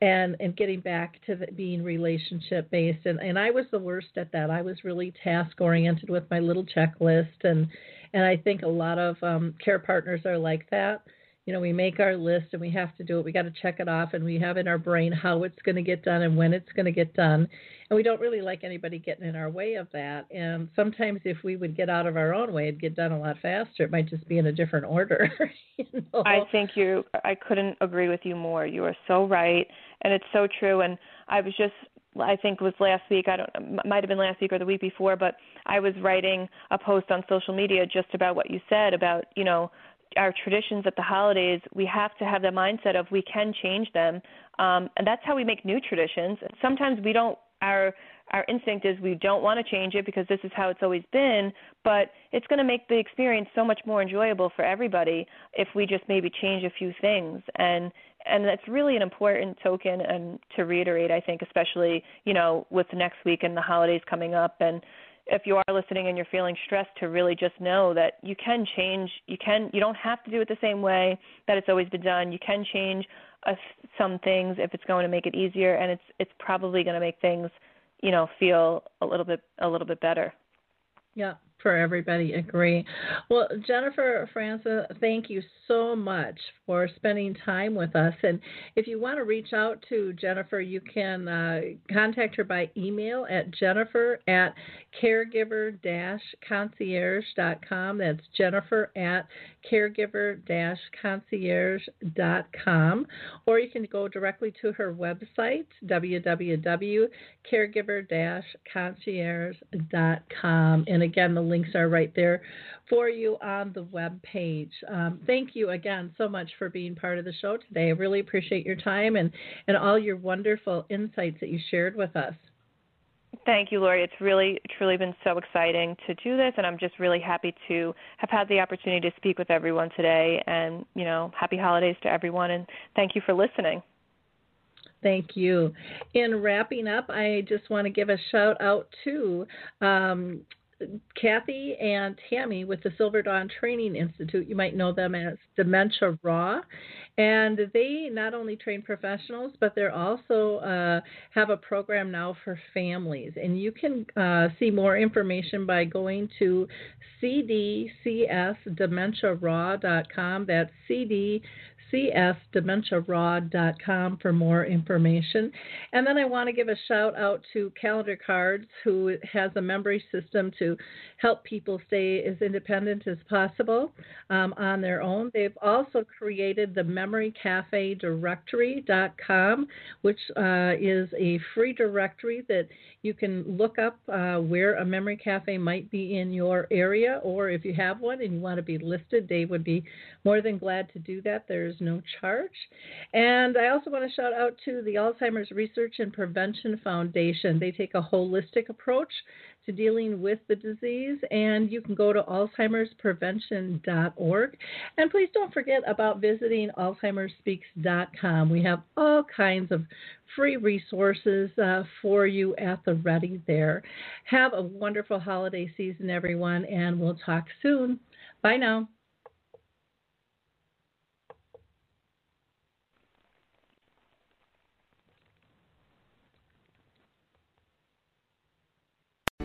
S2: And and getting back to the, being relationship based and and I was the worst at that. I was really task oriented with my little checklist. And and I think a lot of um care partners are like that you know, we make our list and we have to do it. We got to check it off and we have in our brain how it's going to get done and when it's going to get done. And we don't really like anybody getting in our way of that. And sometimes if we would get out of our own way, it'd get done a lot faster. It might just be in a different order. you know?
S3: I think you I couldn't agree with you more. You are so right and it's so true and I was just I think was last week. I don't might have been last week or the week before, but I was writing a post on social media just about what you said about you know our traditions at the holidays, we have to have the mindset of we can change them, um, and that's how we make new traditions. Sometimes we don't. Our our instinct is we don't want to change it because this is how it's always been, but it's going to make the experience so much more enjoyable for everybody if we just maybe change a few things and and that's really an important token and to reiterate I think especially, you know, with next week and the holidays coming up and if you are listening and you're feeling stressed to really just know that you can change. You can you don't have to do it the same way that it's always been done. You can change uh, some things if it's going to make it easier and it's it's probably going to make things you know feel a little bit a little bit better.
S2: Yeah for everybody agree. Well, Jennifer Franza, thank you so much for spending time with us. And if you want to reach out to Jennifer, you can uh, contact her by email at jennifer at caregiver-concierge.com. That's jennifer at caregiver-concierge.com. Or you can go directly to her website, www.caregiver-concierge.com. And again, the links are right there for you on the web page. Um, thank you again so much for being part of the show today. I really appreciate your time and, and all your wonderful insights that you shared with us.
S3: Thank you, Lori. It's really, truly been so exciting to do this, and I'm just really happy to have had the opportunity to speak with everyone today. And, you know, happy holidays to everyone, and thank you for listening.
S2: Thank you. In wrapping up, I just want to give a shout out to um, Kathy and Tammy with the Silver Dawn Training Institute. You might know them as Dementia Raw. And they not only train professionals, but they're also uh, have a program now for families. And you can uh, see more information by going to cdcsdementiaraw.com. That's cd csdementiaraw.com for more information. And then I want to give a shout out to Calendar Cards, who has a memory system to help people stay as independent as possible um, on their own. They've also created the MemoryCafeDirectory.com, which uh, is a free directory that you can look up uh, where a memory cafe might be in your area, or if you have one and you want to be listed, they would be more than glad to do that. There's no charge. And I also want to shout out to the Alzheimer's Research and Prevention Foundation. They take a holistic approach to dealing with the disease, and you can go to alzheimersprevention.org. And please don't forget about visiting alzheimersspeaks.com. We have all kinds of free resources uh, for you at the ready there. Have a wonderful holiday season, everyone, and we'll talk soon. Bye now.